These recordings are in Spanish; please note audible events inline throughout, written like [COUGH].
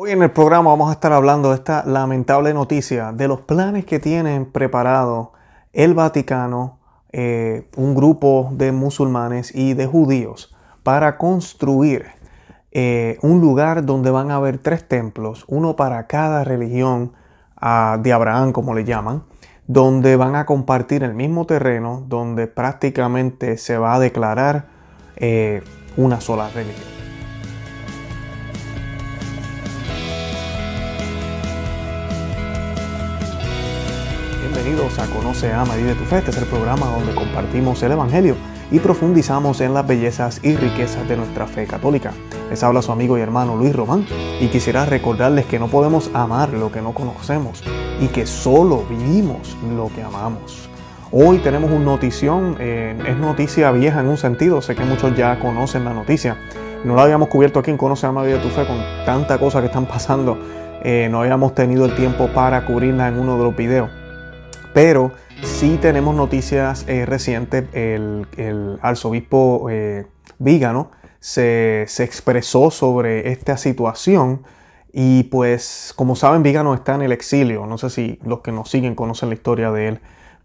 Hoy en el programa vamos a estar hablando de esta lamentable noticia, de los planes que tienen preparados el Vaticano, eh, un grupo de musulmanes y de judíos para construir eh, un lugar donde van a haber tres templos, uno para cada religión ah, de Abraham, como le llaman, donde van a compartir el mismo terreno, donde prácticamente se va a declarar eh, una sola religión. Bienvenidos a Conoce, Ama y de tu Fe. Este es el programa donde compartimos el Evangelio y profundizamos en las bellezas y riquezas de nuestra fe católica. Les habla su amigo y hermano Luis Román y quisiera recordarles que no podemos amar lo que no conocemos y que solo vivimos lo que amamos. Hoy tenemos una notición, eh, es noticia vieja en un sentido, sé que muchos ya conocen la noticia. No la habíamos cubierto aquí en Conoce, Ama y de tu Fe con tanta cosa que están pasando. Eh, no habíamos tenido el tiempo para cubrirla en uno de los videos. Pero sí tenemos noticias eh, recientes. El, arzobispo eh, Vígano se, expresó sobre esta situación. Y pues, como saben, Vígano está en el exilio. No sé si los que nos siguen conocen la historia de él.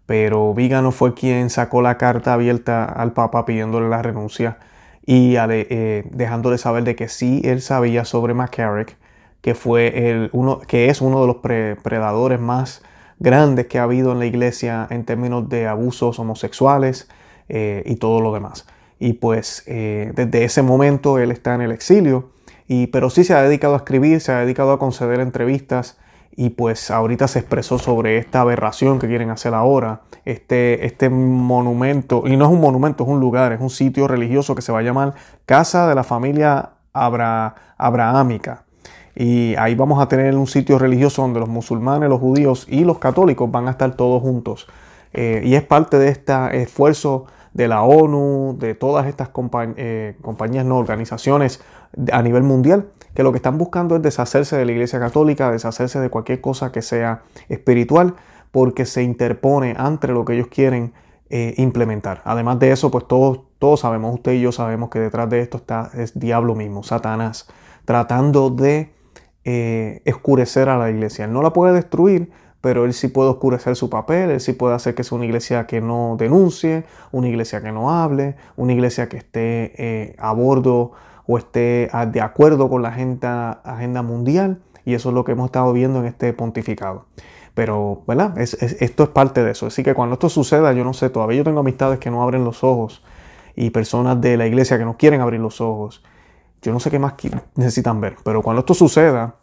Pero Vígano fue quien sacó la carta abierta al Papa pidiéndole la renuncia y eh, dejándole saber de que sí él sabía sobre McCarrick, que, fue el, uno, que es uno de los predadores más grandes que ha habido en la iglesia en términos de abusos homosexuales eh, y todo lo demás. Y pues eh, desde ese momento él está en el exilio, y, pero sí se ha dedicado a escribir, se ha dedicado a conceder entrevistas y pues ahorita se expresó sobre esta aberración que quieren hacer ahora, este, este monumento, y no es un monumento, es un lugar, es un sitio religioso que se va a llamar Casa de la Familia Abra, Abrahámica. Y ahí vamos a tener un sitio religioso donde los musulmanes, los judíos y los católicos van a estar todos juntos. Eh, y es parte de este esfuerzo de la ONU, de todas estas eh, compañías, no organizaciones a nivel mundial, que lo que están buscando es deshacerse de la Iglesia Católica, deshacerse de cualquier cosa que sea espiritual, porque se interpone ante lo que ellos quieren eh, implementar. Además de eso, pues todos, todos sabemos, usted y yo sabemos que detrás de esto está es diablo mismo, Satanás, tratando de eh, escurecer a la iglesia. Él no la puede destruir, pero él sí puede oscurecer su papel, él sí puede hacer que sea una iglesia que no denuncie, una iglesia que no hable, una iglesia que esté eh, a bordo o esté de acuerdo con la agenda, agenda mundial. Y eso es lo que hemos estado viendo en este pontificado. Pero, ¿verdad? esto es parte de eso. Así que cuando esto suceda, yo no sé, todavía yo tengo amistades que no abren los ojos y personas de la iglesia que no quieren abrir los ojos. Yo no sé qué más necesitan ver, pero cuando esto suceda,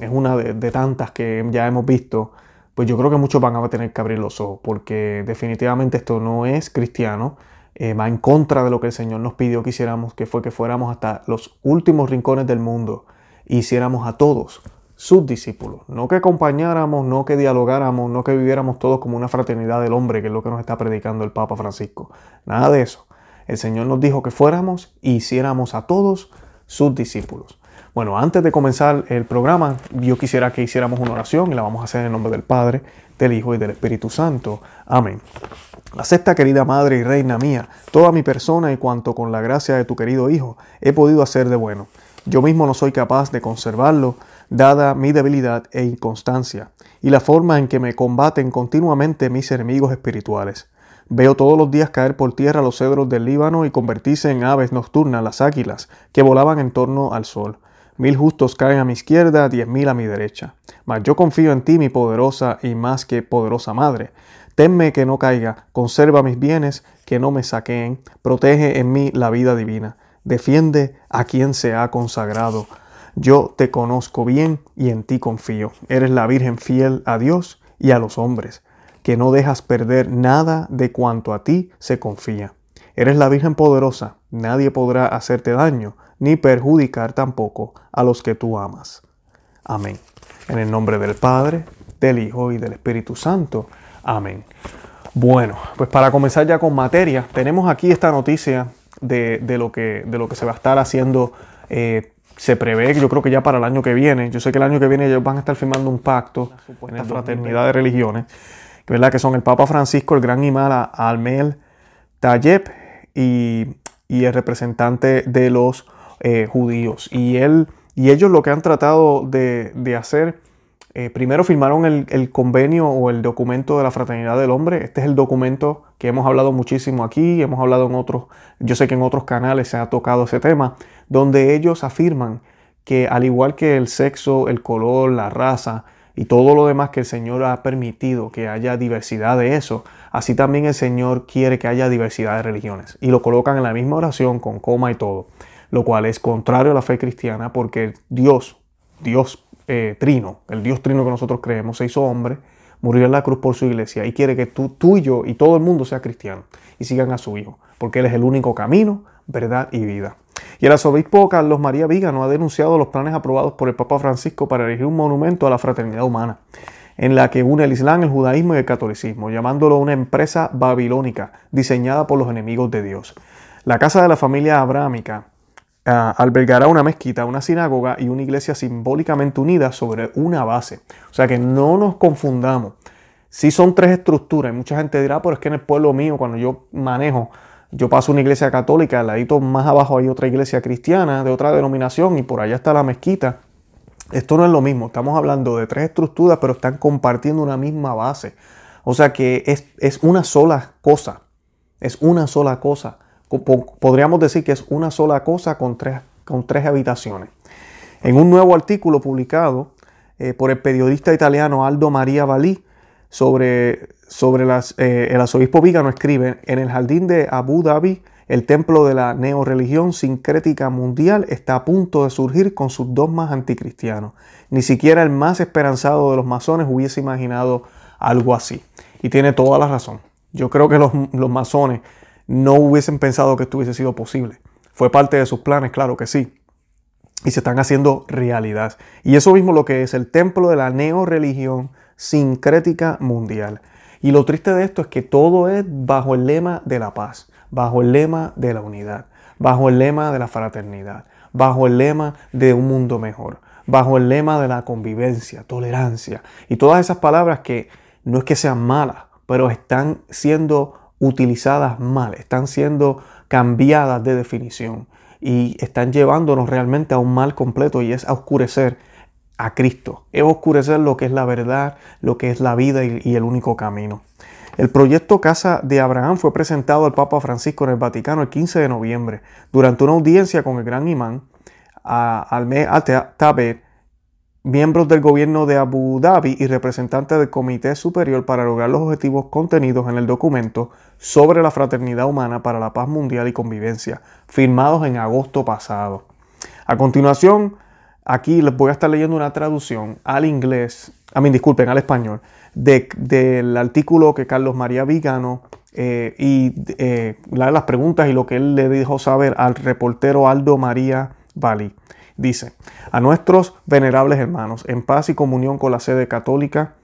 es una de, tantas que ya hemos visto, pues yo creo que muchos van a tener que abrir los ojos, porque definitivamente esto no es cristiano, eh, va en contra de lo que el Señor nos pidió que hiciéramos, que fue que fuéramos hasta los últimos rincones del mundo e hiciéramos a todos sus discípulos. No que acompañáramos, no que dialogáramos, no que viviéramos todos como una fraternidad del hombre, que es lo que nos está predicando el Papa Francisco. Nada de eso. El Señor nos dijo que fuéramos e hiciéramos a todos sus discípulos. Bueno, antes de comenzar el programa, yo quisiera que hiciéramos una oración y la vamos a hacer en nombre del Padre, del Hijo y del Espíritu Santo. Amén. Acepta, querida Madre y Reina mía, toda mi persona y cuanto con la gracia de tu querido Hijo he podido hacer de bueno. Yo mismo no soy capaz de conservarlo, dada mi debilidad e inconstancia, y la forma en que me combaten continuamente mis enemigos espirituales. Veo todos los días caer por tierra los cedros del Líbano y convertirse en aves nocturnas las águilas que volaban en torno al sol. Mil justos caen a mi izquierda, diez mil a mi derecha. Mas yo confío en ti, mi poderosa y más que poderosa madre. Tenme que no caiga, conserva mis bienes, que no me saqueen, protege en mí la vida divina. Defiende a quien se ha consagrado. Yo te conozco bien y en ti confío. Eres la Virgen fiel a Dios y a los hombres que no dejas perder nada de cuanto a ti se confía. Eres la Virgen poderosa, nadie podrá hacerte daño, ni perjudicar tampoco a los que tú amas. Amén. En el nombre del Padre, del Hijo y del Espíritu Santo. Amén. Bueno, pues para comenzar ya con materia, tenemos aquí esta noticia de, lo, que, de lo que se va a estar haciendo. Eh, se prevé, yo creo que ya para el año que viene, yo sé que el año que viene ellos van a estar firmando un pacto en la fraternidad de religiones ¿verdad? que son el Papa Francisco, el gran imán Almel Tayeb y, y, el representante de los eh, judíos. Y él, Y ellos lo que han tratado de, hacer, eh, primero firmaron el, convenio o el documento de la Fraternidad del Hombre. Este es el documento que hemos hablado muchísimo aquí, hemos hablado en otros, yo sé que en otros canales se ha tocado ese tema, donde ellos afirman que al igual que el sexo, el color, la raza y todo lo demás que el Señor ha permitido que haya diversidad de eso, así también el Señor quiere que haya diversidad de religiones. Y lo colocan en la misma oración con coma y todo lo cual es contrario a la fe cristiana porque Dios, Dios eh, trino, el Dios trino que nosotros creemos, se hizo hombre, murió en la cruz por su iglesia y quiere que tú, tú y yo y todo el mundo sea cristiano y sigan a su Hijo, porque Él es el único camino, verdad y vida. Y el arzobispo Carlos María Vígano ha denunciado los planes aprobados por el Papa Francisco para erigir un monumento a la fraternidad humana, en la que une el Islam, el judaísmo y el catolicismo, llamándolo una empresa babilónica diseñada por los enemigos de Dios. La casa de la familia abrámica albergará una mezquita, una sinagoga y una iglesia simbólicamente unidas sobre una base. O sea que no nos confundamos. Si son tres estructuras, y mucha gente dirá, pero es que en el pueblo mío, cuando yo manejo, yo paso una iglesia católica, al ladito más abajo hay otra iglesia cristiana de otra denominación y por allá está la mezquita. Esto no es lo mismo, estamos hablando de tres estructuras, pero están compartiendo una misma base. O sea que es, es una sola cosa, es una sola cosa podríamos decir que es una sola cosa con tres, con tres habitaciones. En un nuevo artículo publicado eh, por el periodista italiano Aldo María Valí sobre, sobre las, eh, el arzobispo Vígano escribe, en el jardín de Abu Dhabi, el templo de la neoreligión sincrética mundial está a punto de surgir con sus dogmas anticristianos. Ni siquiera el más esperanzado de los masones hubiese imaginado algo así. Y tiene toda la razón. Yo creo que los, los masones no hubiesen pensado que esto hubiese sido posible. Fue parte de sus planes, claro que sí. Y se están haciendo realidad. Y eso mismo lo que es el templo de la neoreligión sincrética mundial. Y lo triste de esto es que todo es bajo el lema de la paz, bajo el lema de la unidad, bajo el lema de la fraternidad, bajo el lema de un mundo mejor, bajo el lema de la convivencia, tolerancia. Y todas esas palabras que no es que sean malas, pero están siendo utilizadas mal, están siendo cambiadas de definición y están llevándonos realmente a un mal completo y es a oscurecer a Cristo, es oscurecer lo que es la verdad, lo que es la vida y, el único camino. El proyecto Casa de Abraham fue presentado al Papa Francisco en el Vaticano el 15 de noviembre durante una audiencia con el gran imán Al-Tabet miembros del gobierno de Abu Dhabi y representantes del Comité Superior para lograr los objetivos contenidos en el documento sobre la fraternidad humana para la paz mundial y convivencia, firmados en agosto pasado. A continuación, aquí les voy a estar leyendo una traducción al inglés, a mí disculpen, al español, del artículo que Carlos María Vigano eh, y eh, las preguntas y lo que él le dijo saber al reportero Aldo María Bali. Dice, a nuestros venerables hermanos, en paz y comunión con la sede católica,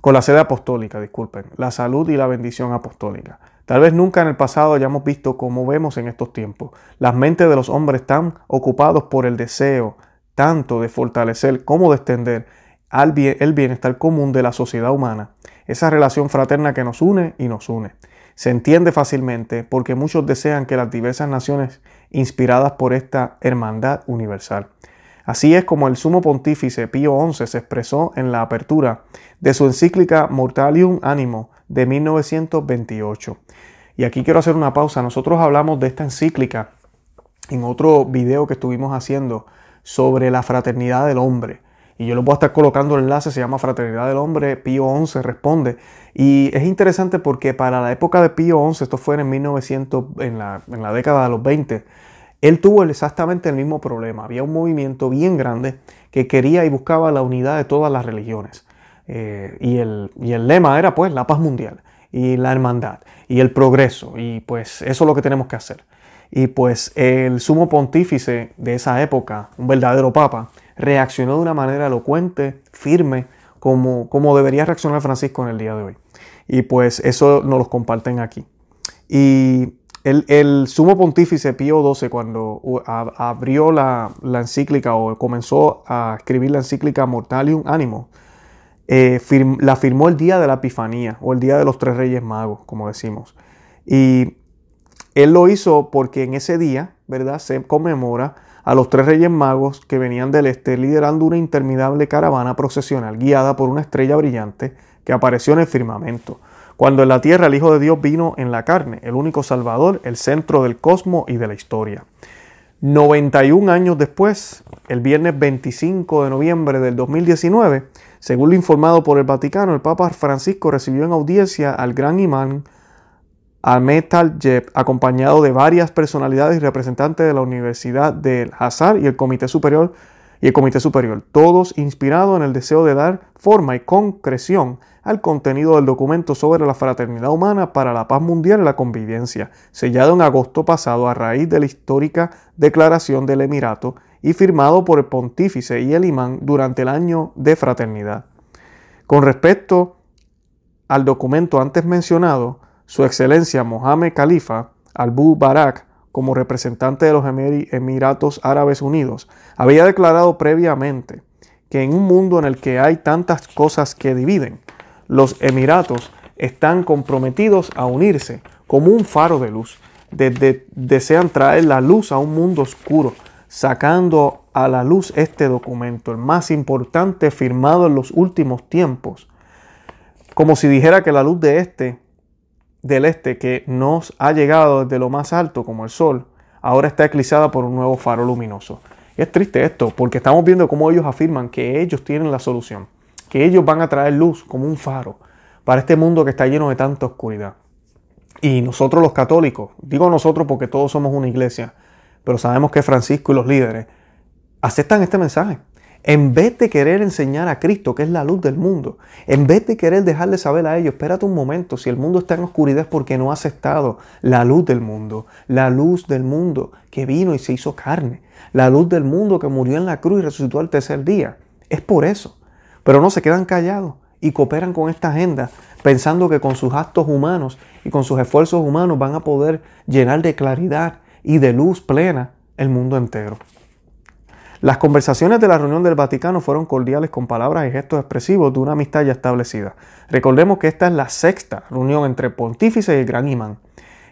con la sede apostólica, disculpen, la salud y la bendición apostólica. Tal vez nunca en el pasado hayamos visto como vemos en estos tiempos. Las mentes de los hombres están ocupados por el deseo tanto de fortalecer como de extender al el bienestar común de la sociedad humana, esa relación fraterna que nos une y nos une. Se entiende fácilmente porque muchos desean que las diversas naciones inspiradas por esta hermandad universal. Así es como el sumo pontífice Pío XI se expresó en la apertura de su encíclica Mortalium Animo de 1928. Y aquí quiero hacer una pausa. Nosotros hablamos de esta encíclica en otro video que estuvimos haciendo sobre la fraternidad del hombre. Y yo les voy a estar colocando el enlace, se llama Fraternidad del Hombre, Pío XI responde. Y es interesante porque para la época de Pío XI, esto fue en 1900, en la, en la década de los 20, él tuvo exactamente el mismo problema. Había un movimiento bien grande que quería y buscaba la unidad de todas las religiones. Eh, y, el, y el lema era pues la paz mundial y la hermandad y el progreso. Y pues eso es lo que tenemos que hacer. Y pues el sumo pontífice de esa época, un verdadero papa, reaccionó de una manera elocuente, firme, como, como debería reaccionar Francisco en el día de hoy. Y pues eso nos lo comparten aquí. Y el, sumo pontífice Pío XII, cuando abrió la, encíclica o comenzó a escribir la encíclica Mortalium Animo, eh, la firmó el día de la Epifanía o el día de los tres reyes magos, como decimos. Y él lo hizo porque en ese día, ¿verdad? Se conmemora a los tres reyes magos que venían del este liderando una interminable caravana procesional guiada por una estrella brillante que apareció en el firmamento. Cuando en la tierra el Hijo de Dios vino en la carne, el único Salvador, el centro del cosmos y de la historia. 91 años después, el viernes 25 de noviembre del 2019, según lo informado por el Vaticano, el Papa Francisco recibió en audiencia al gran imán Ahmed Jeb, acompañado de varias personalidades y representantes de la Universidad del Hazar y el Comité Superior y el Comité Superior, todos inspirados en el deseo de dar forma y concreción al contenido del documento sobre la fraternidad humana para la paz mundial y la convivencia, sellado en agosto pasado a raíz de la histórica declaración del Emirato y firmado por el pontífice y el imán durante el año de fraternidad. Con respecto al documento antes mencionado, su Excelencia Mohamed Khalifa al-Bu Barak, como representante de los Emiratos Árabes Unidos, había declarado previamente que en un mundo en el que hay tantas cosas que dividen, los Emiratos están comprometidos a unirse como un faro de luz. desean traer la luz a un mundo oscuro, sacando a la luz este documento, el más importante firmado en los últimos tiempos, como si dijera que la luz de este del este que nos ha llegado desde lo más alto, como el sol, ahora está eclipsada por un nuevo faro luminoso. Y es triste esto, porque estamos viendo cómo ellos afirman que ellos tienen la solución, que ellos van a traer luz como un faro para este mundo que está lleno de tanta oscuridad. Y nosotros los católicos, digo nosotros porque todos somos una iglesia, pero sabemos que Francisco y los líderes aceptan este mensaje. En vez de querer enseñar a Cristo, que es la luz del mundo, en vez de querer dejarle saber a ellos, espérate un momento, si el mundo está en oscuridad es porque no ha aceptado la luz del mundo, la luz del mundo que vino y se hizo carne, la luz del mundo que murió en la cruz y resucitó al tercer día. Es por eso. Pero no se quedan callados y cooperan con esta agenda pensando que con sus actos humanos y con sus esfuerzos humanos van a poder llenar de claridad y de luz plena el mundo entero. Las conversaciones de la reunión del Vaticano fueron cordiales con palabras y gestos expresivos de una amistad ya establecida. Recordemos que esta es la sexta reunión entre pontífice y el gran imán.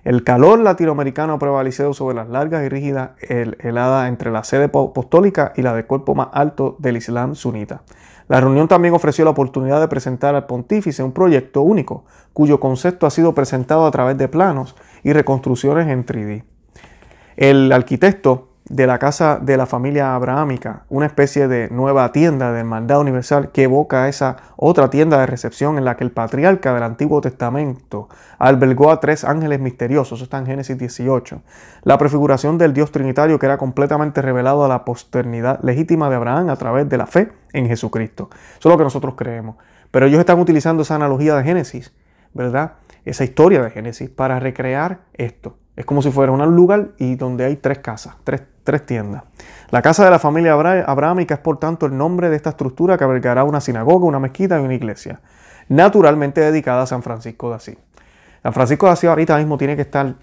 El calor latinoamericano ha prevalecido sobre las largas y rígidas heladas entre la sede apostólica y la del cuerpo más alto del Islam sunita. La reunión también ofreció la oportunidad de presentar al pontífice un proyecto único, cuyo concepto ha sido presentado a través de planos y reconstrucciones en 3D. El arquitecto de la casa de la familia abrahámica, una especie de nueva tienda de hermandad universal que evoca esa otra tienda de recepción en la que el patriarca del Antiguo Testamento albergó a tres ángeles misteriosos, eso está en Génesis 18, la prefiguración del Dios Trinitario que era completamente revelado a la posteridad legítima de Abraham a través de la fe en Jesucristo. Eso es lo que nosotros creemos. Pero ellos están utilizando esa analogía de Génesis, ¿verdad? Esa historia de Génesis para recrear esto. Es como si fuera un lugar y donde hay tres casas, tres, tres tiendas. La casa de la familia abrahámica es por tanto el nombre de esta estructura que albergará una sinagoga, una mezquita y una iglesia, naturalmente dedicada a San Francisco de Asís. San Francisco de Asís ahorita mismo tiene que estar,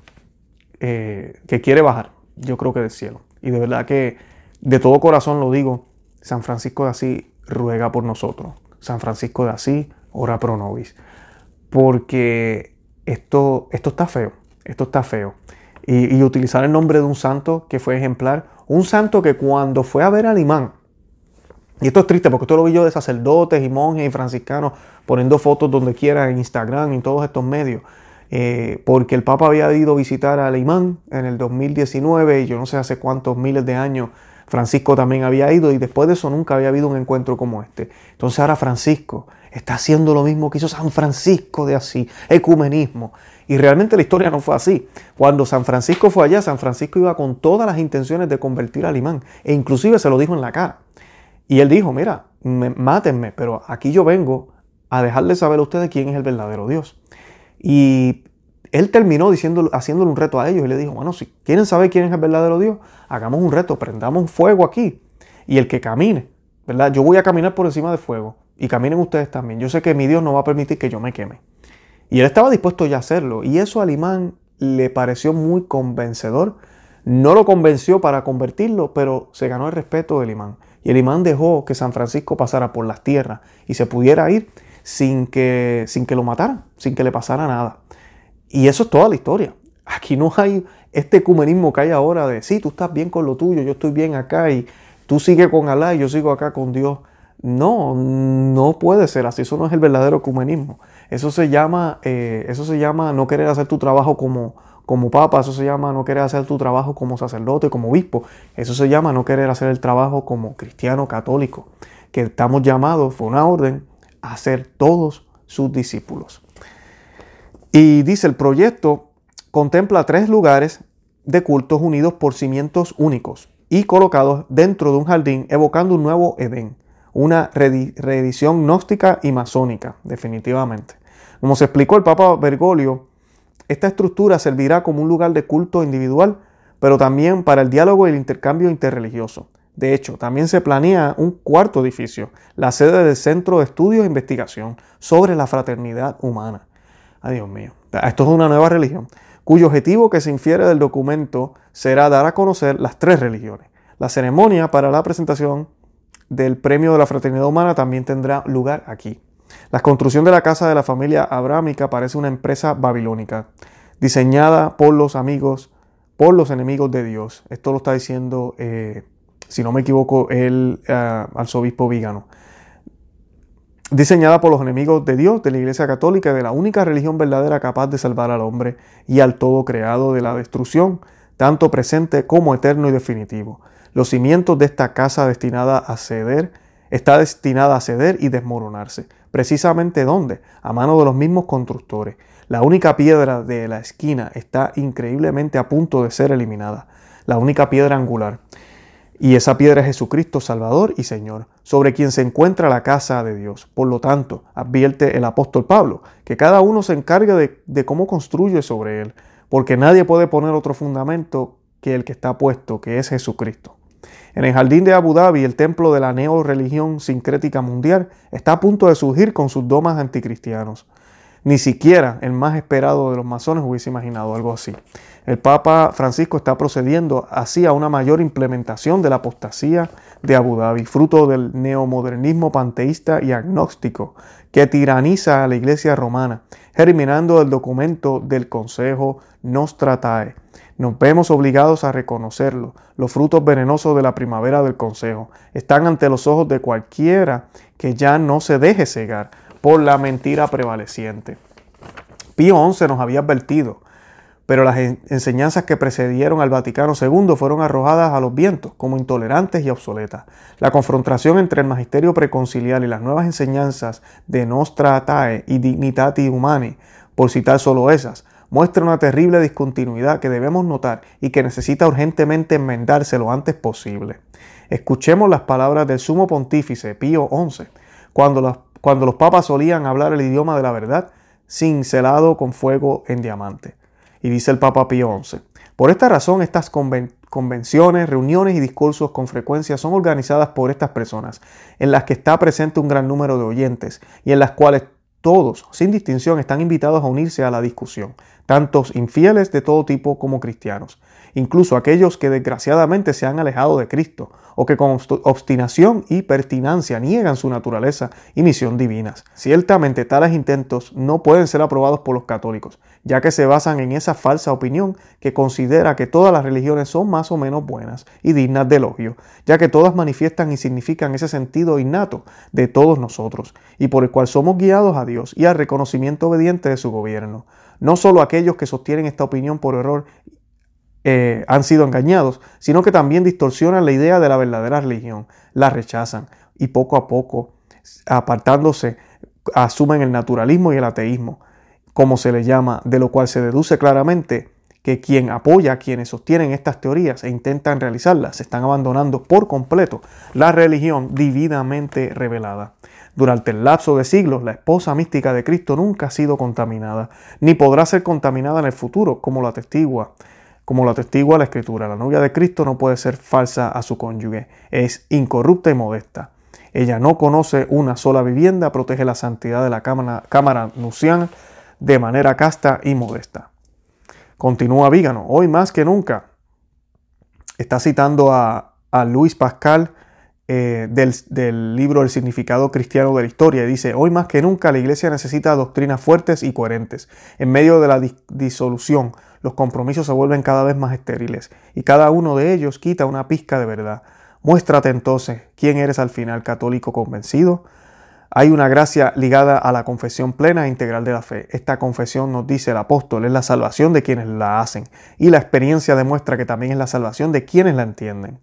eh, que quiere bajar, yo creo que del cielo. Y de verdad que de todo corazón lo digo, San Francisco de Asís ruega por nosotros. San Francisco de Asís ora pro nobis. Porque esto, esto está feo esto está feo. Y, utilizar el nombre de un santo que fue ejemplar, un santo que cuando fue a ver al imán, y esto es triste porque esto lo vi yo de sacerdotes y monjes y franciscanos poniendo fotos donde quiera en Instagram y en todos estos medios. Eh, porque el Papa había ido a visitar al imán en el 2019 y yo no sé hace cuántos miles de años Francisco también había ido y después de eso nunca había habido un encuentro como este. Entonces ahora Francisco está haciendo lo mismo que hizo San Francisco de así, ecumenismo. Y realmente la historia no fue así. Cuando San Francisco fue allá, San Francisco iba con todas las intenciones de convertir al imán. E inclusive se lo dijo en la cara. Y él dijo, mira, mátenme, pero aquí yo vengo a dejarle saber a ustedes quién es el verdadero Dios. Y él terminó diciendo, haciéndole un reto a ellos y le dijo, bueno, si quieren saber quién es el verdadero Dios, hagamos un reto, prendamos fuego aquí. Y el que camine, ¿verdad? Yo voy a caminar por encima del fuego y caminen ustedes también. Yo sé que mi Dios no va a permitir que yo me queme. Y él estaba dispuesto ya a hacerlo. Y eso al imán le pareció muy convencedor. No lo convenció para convertirlo, pero se ganó el respeto del imán. Y el imán dejó que San Francisco pasara por las tierras y se pudiera ir sin que, sin que lo mataran, sin que le pasara nada. Y eso es toda la historia. Aquí no hay este ecumenismo que hay ahora de, sí, tú estás bien con lo tuyo, yo estoy bien acá y tú sigues con Alá y yo sigo acá con Dios. No, no puede ser así, eso no es el verdadero ecumenismo. Eso se llama, eh, eso se llama no querer hacer tu trabajo como, como papa, eso se llama no querer hacer tu trabajo como sacerdote, como obispo, eso se llama no querer hacer el trabajo como cristiano católico, que estamos llamados, fue una orden, a ser todos sus discípulos. Y dice, el proyecto contempla tres lugares de cultos unidos por cimientos únicos y colocados dentro de un jardín evocando un nuevo Edén, una reedición gnóstica y masónica, definitivamente. Como se explicó el Papa Bergoglio, esta estructura servirá como un lugar de culto individual, pero también para el diálogo y el intercambio interreligioso. De hecho, también se planea un cuarto edificio, la sede del Centro de Estudios e Investigación sobre la Fraternidad Humana. Ay, Dios mío, esto es una nueva religión, cuyo objetivo que se infiere del documento será dar a conocer las tres religiones. La ceremonia para la presentación del Premio de la Fraternidad Humana también tendrá lugar aquí. La construcción de la casa de la familia abrámica parece una empresa babilónica, diseñada por los amigos, por los enemigos de Dios. Esto lo está diciendo, eh, si no me equivoco, el uh, arzobispo Vígano. Diseñada por los enemigos de Dios, de la Iglesia Católica, de la única religión verdadera capaz de salvar al hombre y al todo creado de la destrucción, tanto presente como eterno y definitivo. Los cimientos de esta casa destinada a ceder, está destinada a ceder y desmoronarse. Precisamente dónde? A mano de los mismos constructores. La única piedra de la esquina está increíblemente a punto de ser eliminada. La única piedra angular. Y esa piedra es Jesucristo, Salvador y Señor, sobre quien se encuentra la casa de Dios. Por lo tanto, advierte el apóstol Pablo, que cada uno se encargue de, de cómo construye sobre él, porque nadie puede poner otro fundamento que el que está puesto, que es Jesucristo. En el jardín de Abu Dhabi, el templo de la neo-religión sincrética mundial está a punto de surgir con sus domas anticristianos. Ni siquiera el más esperado de los masones hubiese imaginado algo así. El Papa Francisco está procediendo así a una mayor implementación de la apostasía de Abu Dhabi, fruto del neomodernismo panteísta y agnóstico que tiraniza a la Iglesia romana, germinando el documento del Consejo Nostratae nos vemos obligados a reconocerlo. Los frutos venenosos de la primavera del Consejo están ante los ojos de cualquiera que ya no se deje cegar por la mentira prevaleciente. Pío XI nos había advertido, pero las enseñanzas que precedieron al Vaticano II fueron arrojadas a los vientos como intolerantes y obsoletas. La confrontación entre el magisterio preconciliar y las nuevas enseñanzas de Nostra Aetae y Dignitati Humani, por citar solo esas, muestra una terrible discontinuidad que debemos notar y que necesita urgentemente enmendarse lo antes posible. Escuchemos las palabras del sumo pontífice Pío XI, cuando los, cuando los papas solían hablar el idioma de la verdad, cincelado con fuego en diamante. Y dice el Papa Pío XI, por esta razón estas convenciones, reuniones y discursos con frecuencia son organizadas por estas personas, en las que está presente un gran número de oyentes y en las cuales todos, sin distinción, están invitados a unirse a la discusión, tantos infieles de todo tipo como cristianos, incluso aquellos que desgraciadamente se han alejado de Cristo o que con obstinación y pertinacia niegan su naturaleza y misión divinas. Ciertamente tales intentos no pueden ser aprobados por los católicos, ya que se basan en esa falsa opinión que considera que todas las religiones son más o menos buenas y dignas de elogio, ya que todas manifiestan y significan ese sentido innato de todos nosotros, y por el cual somos guiados a Dios y al reconocimiento obediente de su gobierno. No solo aquellos que sostienen esta opinión por error eh, han sido engañados, sino que también distorsionan la idea de la verdadera religión, la rechazan y poco a poco, apartándose, asumen el naturalismo y el ateísmo, como se le llama, de lo cual se deduce claramente que quien apoya a quienes sostienen estas teorías e intentan realizarlas están abandonando por completo la religión divinamente revelada. Durante el lapso de siglos, la esposa mística de Cristo nunca ha sido contaminada, ni podrá ser contaminada en el futuro, como lo atestigua, como lo atestigua la Escritura. La novia de Cristo no puede ser falsa a su cónyuge, es incorrupta y modesta. Ella no conoce una sola vivienda, protege la santidad de la cámara, cámara nuciana de manera casta y modesta. Continúa Vígano, hoy más que nunca. Está citando a, a Luis Pascal eh, del, libro El significado cristiano de la historia. Y dice, hoy más que nunca la iglesia necesita doctrinas fuertes y coherentes. En medio de la disolución, los compromisos se vuelven cada vez más estériles y cada uno de ellos quita una pizca de verdad. Muéstrate entonces quién eres al final, católico convencido. Hay una gracia ligada a la confesión plena e integral de la fe. Esta confesión, nos dice el apóstol, es la salvación de quienes la hacen y la experiencia demuestra que también es la salvación de quienes la entienden.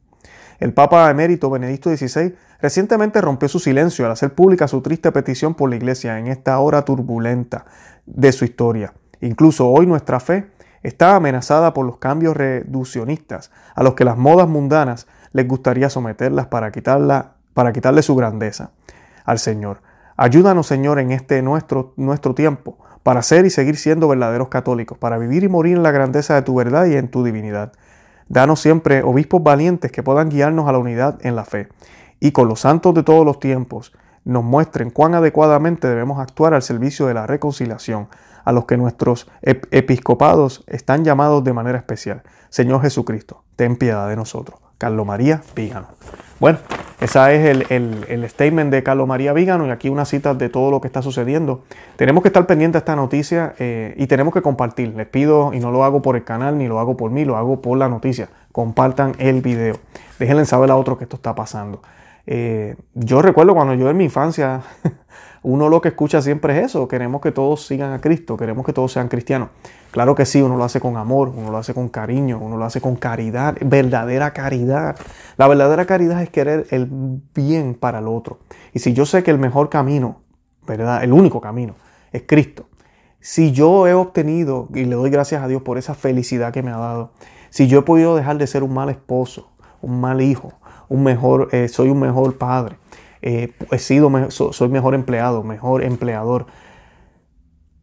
El Papa emérito Benedicto XVI recientemente rompió su silencio al hacer pública su triste petición por la Iglesia en esta hora turbulenta de su historia. Incluso hoy nuestra fe está amenazada por los cambios reduccionistas a los que las modas mundanas les gustaría someterlas para, quitarla, para quitarle su grandeza al Señor. Ayúdanos, Señor, en este nuestro, nuestro tiempo para ser y seguir siendo verdaderos católicos, para vivir y morir en la grandeza de tu verdad y en tu divinidad. Danos siempre obispos valientes que puedan guiarnos a la unidad en la fe y con los santos de todos los tiempos nos muestren cuán adecuadamente debemos actuar al servicio de la reconciliación, a los que nuestros episcopados están llamados de manera especial. Señor Jesucristo, ten piedad de nosotros. Carlos María Vígano. Bueno, ese es el, statement de Carlos María Vígano y aquí una cita de todo lo que está sucediendo. Tenemos que estar pendientes de esta noticia eh, y tenemos que compartir. Les pido, y no lo hago por el canal ni lo hago por mí, lo hago por la noticia. Compartan el video. Déjenle saber a otros que esto está pasando. Eh, yo recuerdo cuando yo en mi infancia [LAUGHS] uno lo que escucha siempre es eso, queremos que todos sigan a Cristo, queremos que todos sean cristianos. Claro que sí, uno lo hace con amor, uno lo hace con cariño, uno lo hace con caridad, verdadera caridad. La verdadera caridad es querer el bien para el otro. Y si yo sé que el mejor camino, ¿verdad? El único camino es Cristo. Si yo he obtenido, y le doy gracias a Dios por esa felicidad que me ha dado, si yo he podido dejar de ser un mal esposo, un mal hijo, un mejor, eh, soy un mejor padre, eh, he sido, soy mejor empleado, mejor empleador.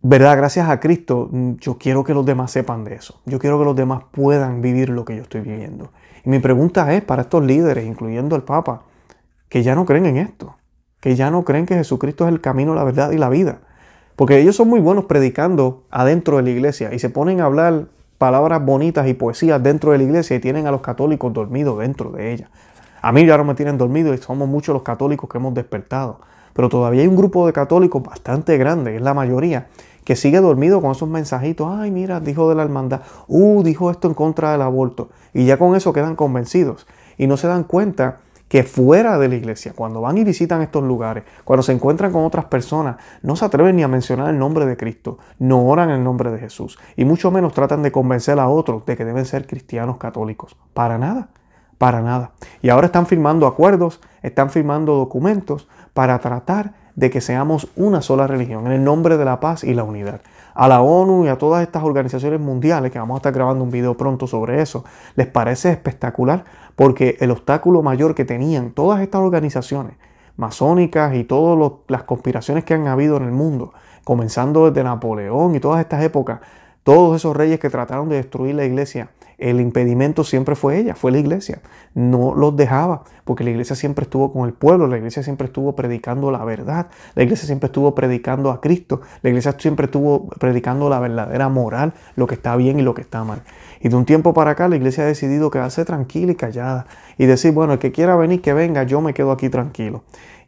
¿Verdad? Gracias a Cristo, mm, yo quiero que los demás sepan de eso. Yo quiero que los demás puedan vivir lo que yo estoy viviendo. Y mi pregunta es para estos líderes, incluyendo el Papa, que ya no creen en esto, que ya no creen que Jesucristo es el camino, la verdad y la vida. Porque ellos son muy buenos predicando adentro de la iglesia y se ponen a hablar palabras bonitas y poesías dentro de la iglesia y tienen a los católicos dormidos dentro de ella. A mí ya no me tienen dormido y somos muchos los católicos que hemos despertado. Pero todavía hay un grupo de católicos bastante grande, es la mayoría, que sigue dormido con esos mensajitos. Ay, mira, dijo de la hermandad. Uh, dijo esto en contra del aborto. Y ya con eso quedan convencidos. Y no se dan cuenta que fuera de la iglesia, cuando van y visitan estos lugares, cuando se encuentran con otras personas, no se atreven ni a mencionar el nombre de Cristo, no oran el nombre de Jesús y mucho menos tratan de convencer a otros de que deben ser cristianos católicos. Para nada para nada. Y ahora están firmando acuerdos, están firmando documentos para tratar de que seamos una sola religión en el nombre de la paz y la unidad. A la ONU y a todas estas organizaciones mundiales, que vamos a estar grabando un video pronto sobre eso, les parece espectacular porque el obstáculo mayor que tenían todas estas organizaciones masónicas y todas las conspiraciones que han habido en el mundo, comenzando desde Napoleón y todas estas épocas, todos esos reyes que trataron de destruir la iglesia, el impedimento siempre fue ella, fue la iglesia. No los dejaba, porque la iglesia siempre estuvo con el pueblo, la iglesia siempre estuvo predicando la verdad, la iglesia siempre estuvo predicando a Cristo, la iglesia siempre estuvo predicando la verdadera moral, lo que está bien y lo que está mal. Y de un tiempo para acá la iglesia ha decidido quedarse tranquila y callada y decir, bueno, el que quiera venir, que venga, yo me quedo aquí tranquilo.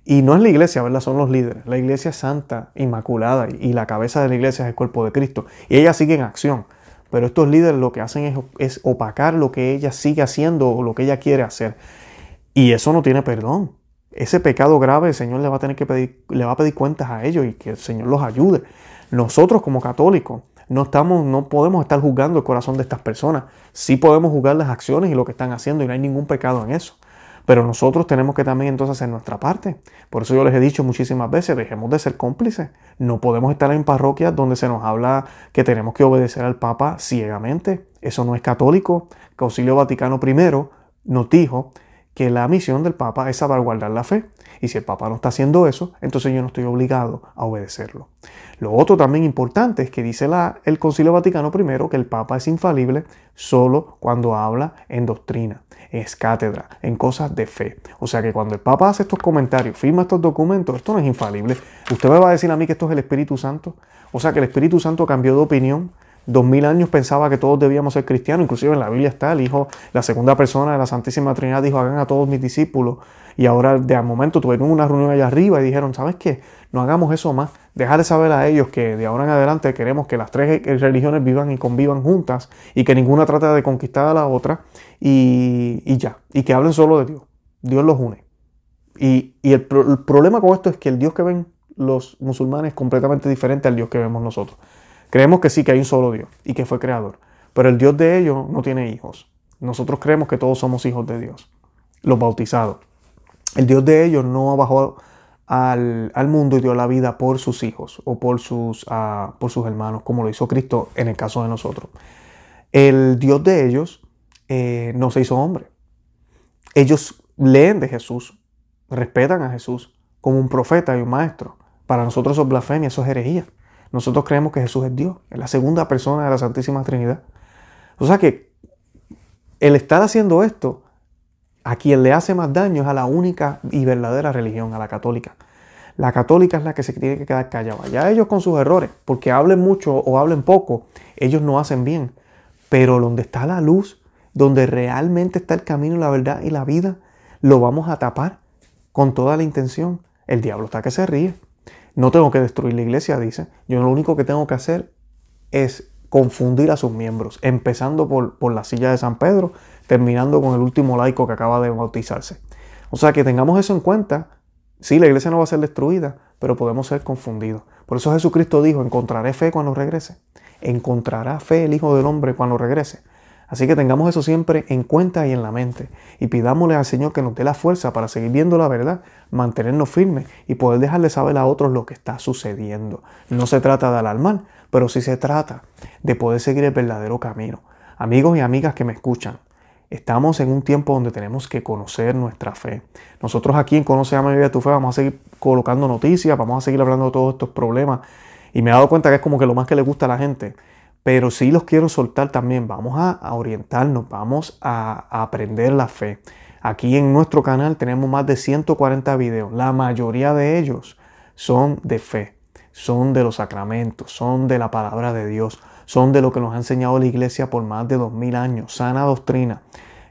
Y no es la iglesia, ¿verdad? Son los líderes. La iglesia es santa, inmaculada, y la cabeza de la iglesia es el cuerpo de Cristo. Y ella sigue en acción. Pero estos líderes lo que hacen es, opacar lo que ella sigue haciendo o lo que ella quiere hacer. Y eso no tiene perdón. Ese pecado grave el Señor le va a tener que pedir, le va a pedir cuentas a ellos y que el Señor los ayude. Nosotros como católicos no estamos, no podemos estar juzgando el corazón de estas personas. Sí podemos juzgar las acciones y lo que están haciendo y no hay ningún pecado en eso. Pero nosotros tenemos que también entonces hacer nuestra parte. Por eso yo les he dicho muchísimas veces, dejemos de ser cómplices. No podemos estar en parroquias donde se nos habla que tenemos que obedecer al Papa ciegamente. Eso no es católico. Concilio Vaticano I nos dijo que la misión del Papa es salvaguardar la fe. Y si el Papa no está haciendo eso, entonces yo no estoy obligado a obedecerlo. Lo otro también importante es que dice la, el Concilio Vaticano I que el Papa es infalible solo cuando habla en doctrina, es cátedra, en cosas de fe. O sea que cuando el Papa hace estos comentarios, firma estos documentos, esto no es infalible. Usted me va a decir a mí que esto es el Espíritu Santo. O sea que el Espíritu Santo cambió de opinión dos mil años pensaba que todos debíamos ser cristianos, inclusive en la Biblia está el Hijo, la segunda persona de la Santísima Trinidad dijo, hagan a todos mis discípulos, y ahora de momento tuvieron una reunión allá arriba y dijeron, ¿sabes qué? No hagamos eso más, dejarles saber a ellos que de ahora en adelante queremos que las tres religiones vivan y convivan juntas y que ninguna trate de conquistar a la otra y, ya, y que hablen solo de Dios, Dios los une. Y, el, el problema con esto es que el Dios que ven los musulmanes completamente diferente al Dios que vemos nosotros. Creemos que sí, que hay un solo Dios y que fue creador, pero el Dios de ellos no tiene hijos. Nosotros creemos que todos somos hijos de Dios, los bautizados. El Dios de ellos no bajó al, mundo y dio la vida por sus hijos o por sus, uh, por sus hermanos, como lo hizo Cristo en el caso de nosotros. El Dios de ellos eh, no se hizo hombre. Ellos leen de Jesús, respetan a Jesús como un profeta y un maestro, para nosotros eso es blasfemia, eso es herejía. Nosotros creemos que Jesús es Dios, es la segunda persona de la Santísima Trinidad. O sea que el estar haciendo esto, a quien le hace más daño es a la única y verdadera religión, a la católica. La católica es la que se tiene que quedar callada. Ya ellos con sus errores, porque hablen mucho o hablen poco, ellos no hacen bien. Pero donde está la luz, donde realmente está el camino, la verdad y la vida, lo vamos a tapar con toda la intención. El diablo está que se ríe. No tengo que destruir la iglesia, dice. Yo lo único que tengo que hacer es confundir a sus miembros, empezando por, por la silla de San Pedro, terminando con el último laico que acaba de bautizarse. O sea, que tengamos eso en cuenta. Sí, la iglesia no va a ser destruida, pero podemos ser confundidos. Por eso Jesucristo dijo, encontraré fe cuando regrese. Encontrará fe el Hijo del Hombre cuando regrese. Así que tengamos eso siempre en cuenta y en la mente y pidámosle al Señor que nos dé la fuerza para seguir viendo la verdad, mantenernos firmes y poder dejarle saber a otros lo que está sucediendo. No se trata de alarmar, pero sí se trata de poder seguir el verdadero camino. Amigos y amigas que me escuchan, estamos en un tiempo donde tenemos que conocer nuestra fe. Nosotros aquí en Conoce a Medida tu Fe vamos a seguir colocando noticias, vamos a seguir hablando de todos estos problemas y me he dado cuenta que es como que lo más que le gusta a la gente pero sí los quiero soltar también. Vamos a, orientarnos, vamos a, aprender la fe. Aquí en nuestro canal tenemos más de 140 videos. La mayoría de ellos son de fe, son de los sacramentos, son de la palabra de Dios, son de lo que nos ha enseñado la iglesia por más de 2000 años, sana doctrina.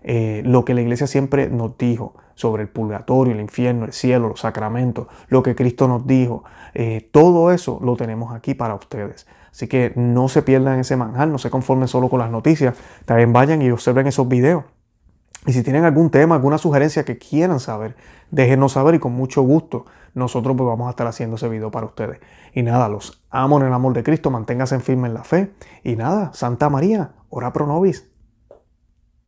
Eh, lo que la iglesia siempre nos dijo sobre el purgatorio, el infierno, el cielo, los sacramentos, lo que Cristo nos dijo, eh, todo eso lo tenemos aquí para ustedes. Así que no se pierdan ese manjar, no se conformen solo con las noticias, también vayan y observen esos videos. Y si tienen algún tema, alguna sugerencia que quieran saber, déjenos saber y con mucho gusto nosotros pues vamos a estar haciendo ese video para ustedes. Y nada, los amo en el amor de Cristo, manténganse firmes en la fe. Y nada, Santa María, ora pro nobis.